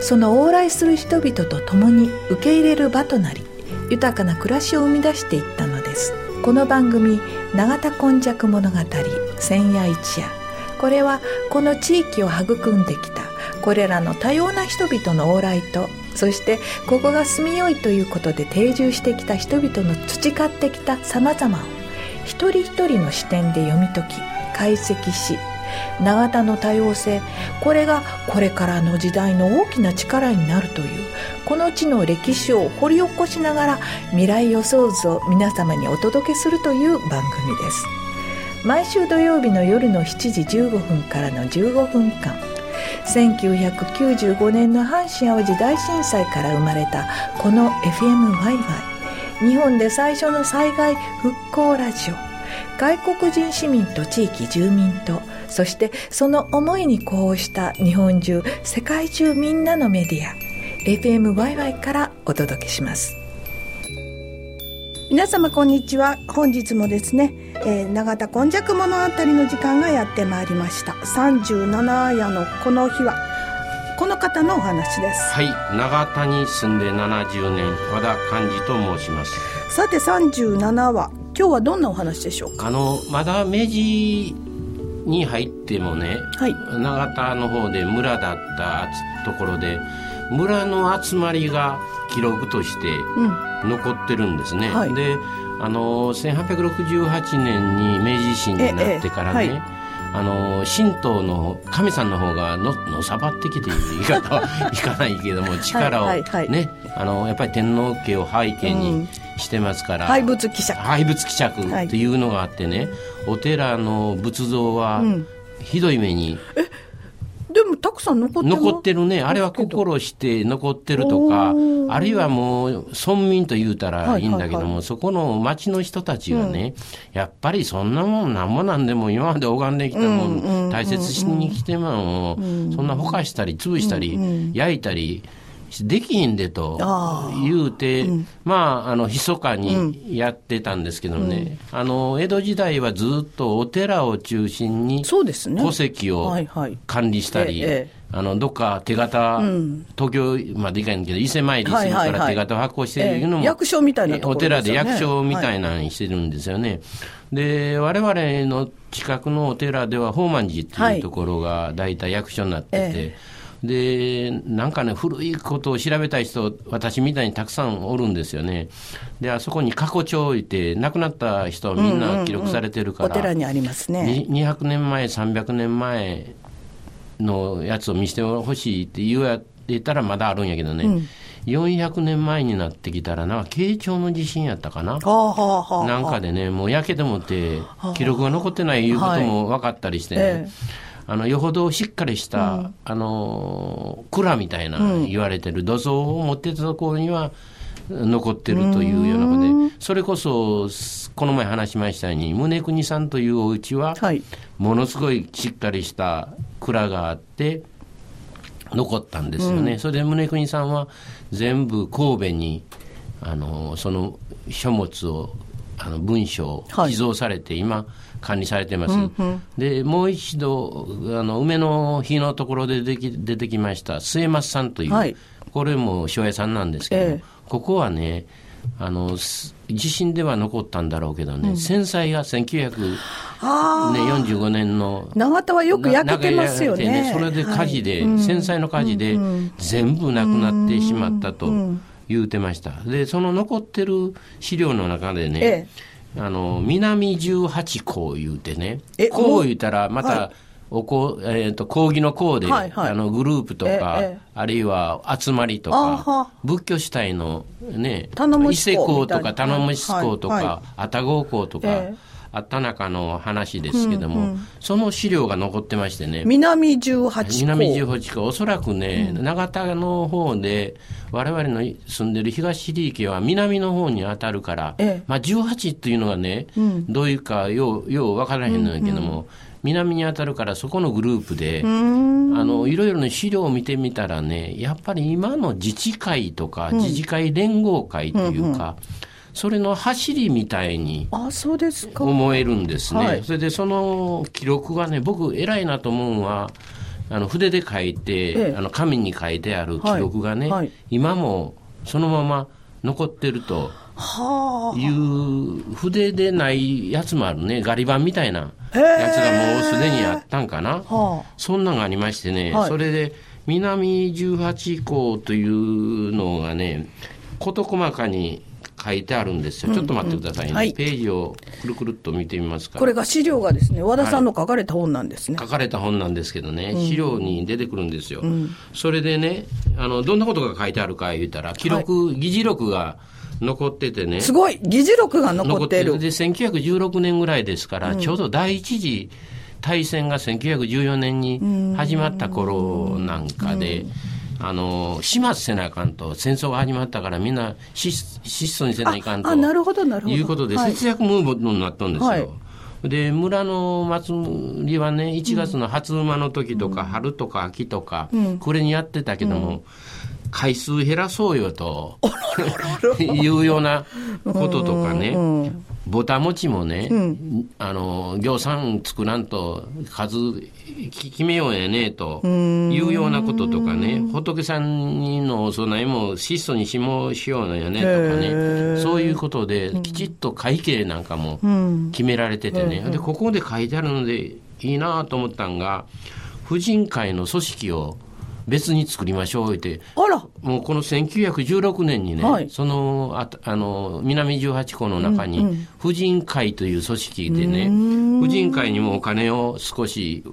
その往来する人々と共に受け入れる場となり豊かな暮らしを生み出していったのです。この番組「永田根弱物語千夜一夜」これはこの地域を育んできたこれらの多様な人々の往来とそしてここが住みよいということで定住してきた人々の培ってきたさまざまを一人一人の視点で読み解き解析し永田の多様性これがこれからの時代の大きな力になるというこの地の歴史を掘り起こしながら未来予想図を皆様にお届けするという番組です。毎週土曜日の夜の7時15分からの15分間1995年の阪神・淡路大震災から生まれたこの FMYY 日本で最初の災害復興ラジオ外国人市民と地域住民とそしてその思いに呼応した日本中世界中みんなのメディア FMYY からお届けします。皆様こんにちは。本日もですね、えー、永田今昔物語の時間がやってまいりました。37夜のこの日はこの方のお話です。はい永田に住んで70年和田寛治と申します。さて37話今日はどんなお話でしょうか？あのまだ明治に入ってもね、はい、永田の方で村だったところで村の集まりが記録として残ってるんですね。うんはい、であの1868年に明治維新になってからね、あの神道の神さんの方がののさばってきていう言い方は いかないけども力をねあのやっぱり天皇家を背景にしてますから、廃仏希釈。廃仏希釈っていうのがあってね、お寺の仏像はひどい目に、えでもたくさん残ってる残ってるね。あれは心して残ってるとかあるいはもう村民と言うたらいいんだけども、はいはいはい、そこの町の人たちはね、うん、やっぱりそんなもんなんもなんでも今まで拝んできたもん、大切に来ても、うん、そんなほかしたり潰したり、焼いたり。できひんでと言うて、うん、まあ、あの、密かにやってたんですけどね、うん、あの、江戸時代はずっとお寺を中心に、そうですね。戸籍を管理したり、あの、どっか手形、うん、東京まで行かないけど、伊勢参りするから手形を発行してるのも、役所みたいな、ね、お寺で役所みたいなのにしてるんですよね。はい、で、我々の近くのお寺では、宝満寺っていうところが大体役所になってて、はいえで、なんかね、古いことを調べたい人、私みたいにたくさんおるんですよね。で、あそこに過去帳を置いて、亡くなった人はみんな記録されてるから、うんうんうん、お寺にありますね。200年前、300年前のやつを見せてほしいって言われたらまだあるんやけどね。うん。400年前になってきたらな、慶長の地震やったかな、なんかでね、もう焼けてもって、記録が残ってないいうことも分かったりしてね、ええあのよほどしっかりした、うん、あの蔵みたいな言われてる土蔵を持ってたところには残ってるというようなことで、それこそこの前話しましたように宗国さんというお家は、はい、ものすごいしっかりした蔵があって残ったんですよね、うん、それで宗国さんは全部神戸にあのその書物をあの文書を寄贈されて、はい、今管理されてます、うんうん、でもう一度あの梅の日のところで出てき出てきました末松さんという、はい、これも庄屋さんなんですけど、えー、ここはねあの地震では残ったんだろうけどね、うん、戦災が1945年の永田はよく焼けてますよね、ね、それで火事で、はい、戦災の火事で全部なくなってしまったと。言うてました。で、その残ってる資料の中でね、ええ、あの、南18校言うてね、こう言うたら、また、はい。おこえーと、講義の講で、はいはい、あのグループとか、ええ、あるいは集まりとか仏教主体のね伊勢講とか頼むし講とか愛宕講とか、えあった中の話ですけども、うんうん、その資料が残ってましてね。南18校。南18校。おそらくね、うん、永田の方で我々の住んでる東利域は南の方に当たるから、ええ、まあ、18っていうのがね、うん、どういうかようよう分からへんのやけども、うんうん南に当たるからそこのグループであのいろいろな資料を見てみたらねやっぱり今の自治会とか、自治会連合会というか、それの走りみたいに思えるんですね。それでその記録がね僕偉いなと思うのはあの筆で書いて、ええ、あの紙に書いてある記録がね、はい。はい、今もそのまま残ってるという筆でないやつもあるね。ガリ版みたいなやつがもうすでにあったんかな、そんなんがありましてね、はい、それで南18項というのがね事細かに書いてあるんですよ、ちょっと待ってくださいね、はい、ページをくるくるっと見てみますか。これが資料がですね和田さんの書かれた本なんですね、はい、書かれた本なんですけどね、資料に出てくるんですよ、うん、それでねあのどんなことが書いてあるか言ったら記録、議事録が残っててね。すごい議事録が残ってる。で、1916年ぐらいですから、うん、ちょうど第一次大戦が1914年に始まった頃なんかで、あの始末せなあかんと戦争が始まったからみんな質素にせないかんとなるほどなるほど。いうことで節約ムーブになったんですよ。はい。で村の祭りはね1月の初馬の時とか、春とか秋とか、これにやってたけども、回数減らそうよと いうようなこととかね、ぼたもちもね、うん、あの行産作らんと数決めようやねというようなこととかね仏さんのお供えも質素にしもしようのやねとかねそういうことできちっと会計なんかも決められててね、でここで書いてあるのでいいなと思ったんが婦人会の組織を別に作りましょうって。あら。もうこの1916年にね、はい、そのああの南18校の中に婦人会という組織でね、婦人会にもお金を少し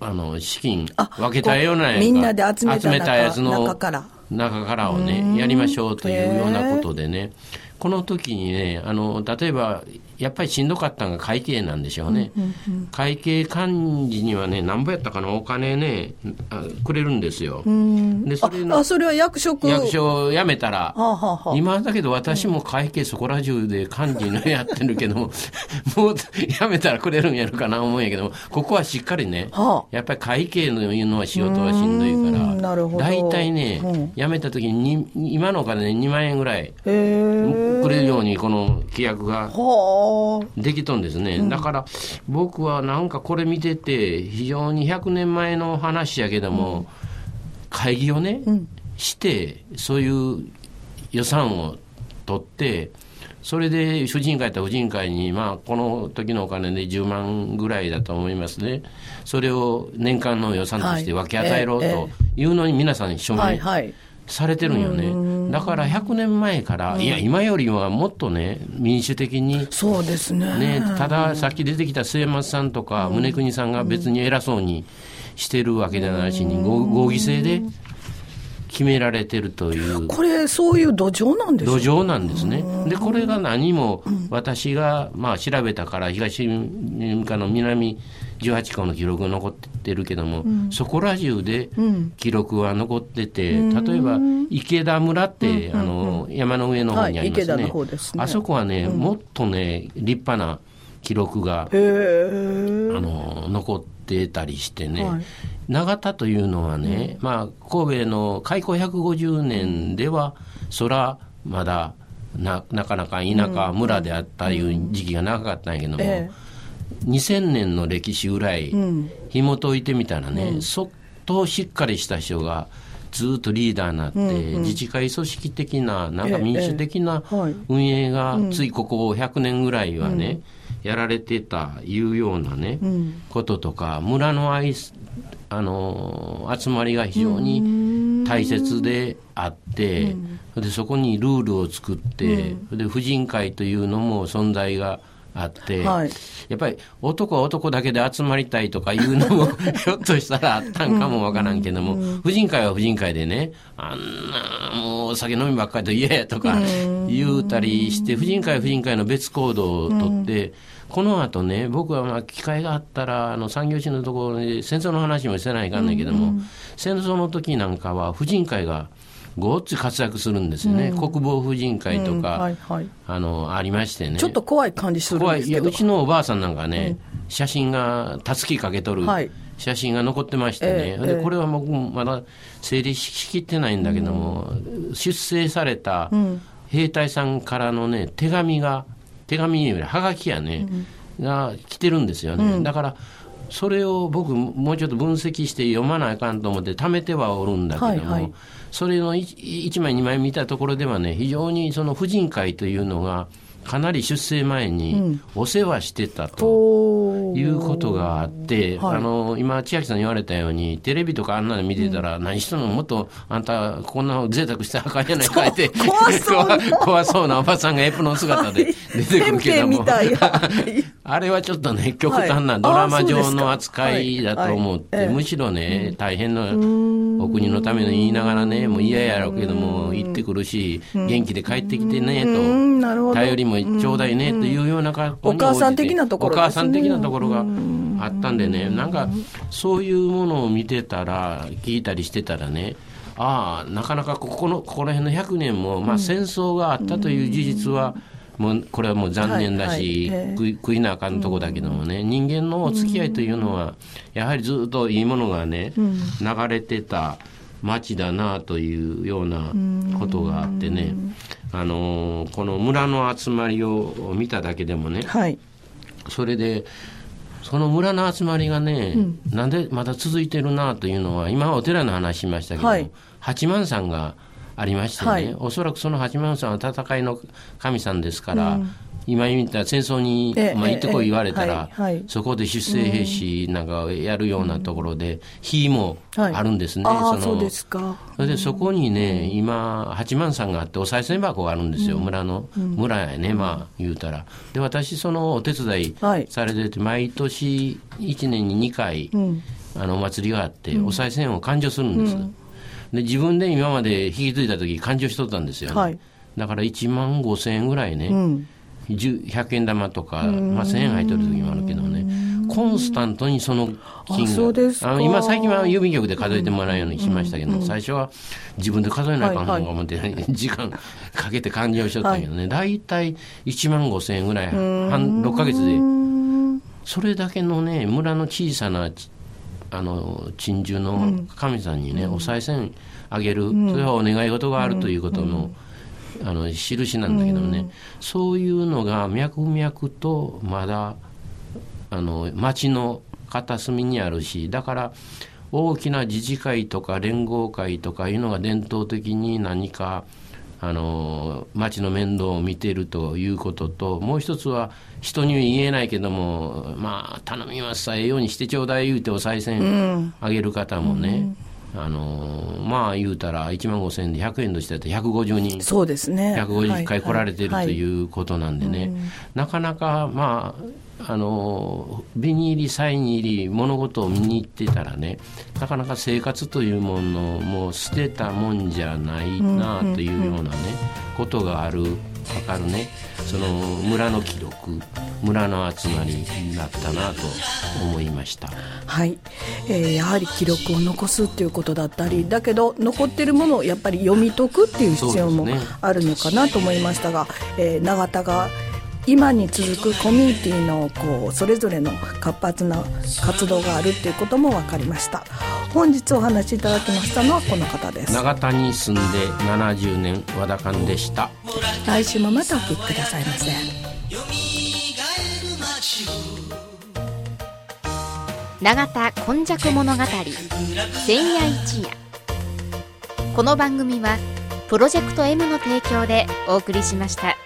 あの資金分けたようなみんなで集めたやつの中から。中からをねやりましょうというようなことでね。この時にねあの例えばやっぱりしんどかったのが会計なんでしょうね、うんうんうん、会計幹事にはねなんぼやったかな。お金ねくれるんですよ、でそれあそれは役職。役所を辞めたら、はあはあ、今だけど私も会計そこら中で幹事のやってるけどももう辞めたらくれるんやるかな思うんやけどもここはしっかりね、はあ、やっぱり会計のいうのは仕事はしんどいから大体ね、うん、辞めた時に今のお金で2万円ぐらいくれるようにこの規約が。はあできとんですね、うん、だから僕はなんかこれ見てて非常に100年前の話やけども、うん、会議をね、うん、してそういう予算を取ってそれで主人会と婦人会に、まあ、この時のお金で10万ぐらいだと思いますね。それを年間の予算として分け与えろとい。うのに皆さんに署名、はいはいされてるんよね。だから100年前から、いや、今よりはもっとね、民主的に。そうですね。ね、ただ、さっき出てきた末松さんとか、宗国さんが別に偉そうにしてるわけじゃないしに、合議制で決められてるという。これ、そういう土壌なんです土壌なんですね。で、これが何も、私が、まあ、調べたから、東かの南18校の記録が残ってるけども、うん、そこら中で記録は残ってて、うん、例えば池田村って、うん、あの山の上の方にありますね。はい、すね。あそこはね、もっとね立派な記録があの残ってたりしてね、はい、永田というのはね、まあ、神戸の開港150年ではそらまだななかなか田舎村であったいう時期が長かったんやけども、えー2000年の歴史ぐらい紐解いてみたらね、うん、相当しっかりした人がずっとリーダーになって、うんうん、自治会組織的ななんか民主的な運営がついここ100年ぐらいはね、やられてたいうようなね、こととか村のあの集まりが非常に大切であって、うん、でそこにルールを作って、うん、で婦人会というのも存在があって、はい、やっぱり男は男だけで集まりたいとかいうのも ひょっとしたらあったんかもわからんけども、うん、婦人会は婦人会でね、あんなもうお酒飲みばっかりと嫌やとか言うたりして、婦人会は婦人会の別行動をとって、この後ね、僕はまあ機会があったら、あの産業史のところで戦争の話もせないかんねんけども、戦争の時なんかは婦人会がごっつ活躍するんですよね、うん、国防婦人会とか、うんはいはい、あのありましてね。ちょっと怖い感じするんですけど。いやうちのおばあさんなんかね、うん、写真がたつきかけとる、写真が残ってましてね、えー、でこれは僕まだ整理しきってないんだけども、出征された兵隊さんからのね手紙が手紙よりはがきやね、が来てるんですよね、だからそれを僕もうちょっと分析して読まないかんと思って貯めてはおるんだけども、はいはい、それの 1, 1枚2枚見たところではね非常にその婦人会というのがかなり出生前にお世話してたということがあって、うん、あの今、千秋さん言われたように、テレビとかあんなの見てたら、うん、何しとんの、もっとあんた、こんな贅沢してあかんやないかいって、怖そう。なおばさんがエプロン姿で出てくるけども、あれはちょっとね、極端なドラマ上の扱いだと思って、むしろね、大変なお国のための言いながらね、もう嫌やろうけども、行ってくるし、元気で帰ってきてねと、頼りもちょうだいねというような格好にお母さん的なところ、ね、お母さん的なところがあったんでね、なんかそういうものを見てたら、聞いたりしてたらね、ああ、なかなかここの、ここら辺の100年も、まあ戦争があったという事実は、もうこれはもう残念だし、はいはい、食い食いなあかんとこだけどもね、人間のお付き合いというのは、やはりずっといいものがね、流れてた。町だなというようなことがあってね、あのこの村の集まりを見ただけでもね、はい、それでその村の集まりがね、うん、なんでまだ続いてるなというのは今はお寺の話しましたけど、はい、八幡さんがありましてね、はい、おそらくその八幡さんは戦いの神さんですから、うん。今言った戦争に、まあ、行ってこい言われたら、そこで出征兵士なんかやるようなところで、火もあるんですね。そのそうですか。それでそこにね、今、八幡さんがあって、お賽銭箱があるんですよ、村の、村やね、まあ言うたら。で、私、そのお手伝いされてて、毎年1年に2回、あのお祭りがあって、お賽銭を勘定するんです。で自分で今まで引き継いだ時勘定しとったんですよ、ね、だから1万5千円ぐらいね、100円玉とか、まあ、1000円入ってる時もあるけどね、コンスタントにその金額、あ今、最近は郵便局で数えてもらうようにしましたけど、最初は自分で数えないかんと思って、時間かけて勘定しとったけどね、大体1万5千円ぐらい、半6か月で、それだけのね、村の小さなあの珍獣の神さんにね、お賽銭あげる、それはお願い事があるということの、あの印なんだけどね、うん、そういうのが脈々とまだあの町の片隅にあるしだから大きな自治会とか連合会とかいうのが伝統的に何かあの町の面倒を見ているということともう一つは人に言えないけどもまあ頼みますさええようにしてちょうだい言うてお賽銭あげる方もね、うんあのまあ言うたら1万5000円で100円としてやったら150人。そうですね。150回来られてる、ということなんでね、はい。はい、なかなかまああのビニールサイン入り物事を見に行ってたらねなかなか生活というものも捨てたもんじゃないなというようなね、ことがある分かるね。その村の記録村の集まりになったなと思いました。はい、えー、やはり記録を残すっていうことだったりだけど残ってるものをやっぱり読み解くっていう必要もあるのかなと思いましたが、ねえー、永田が今に続くコミュニティのこうそれぞれの活発な活動があるっていうことも分かりました。本日お話しいただきましたのはこの方です。永田に住んで70年和田館でした。来週もまたお聞きくださいませ。永田今昔物語千夜一夜。この番組はプロジェクト M の提供でお送りしました。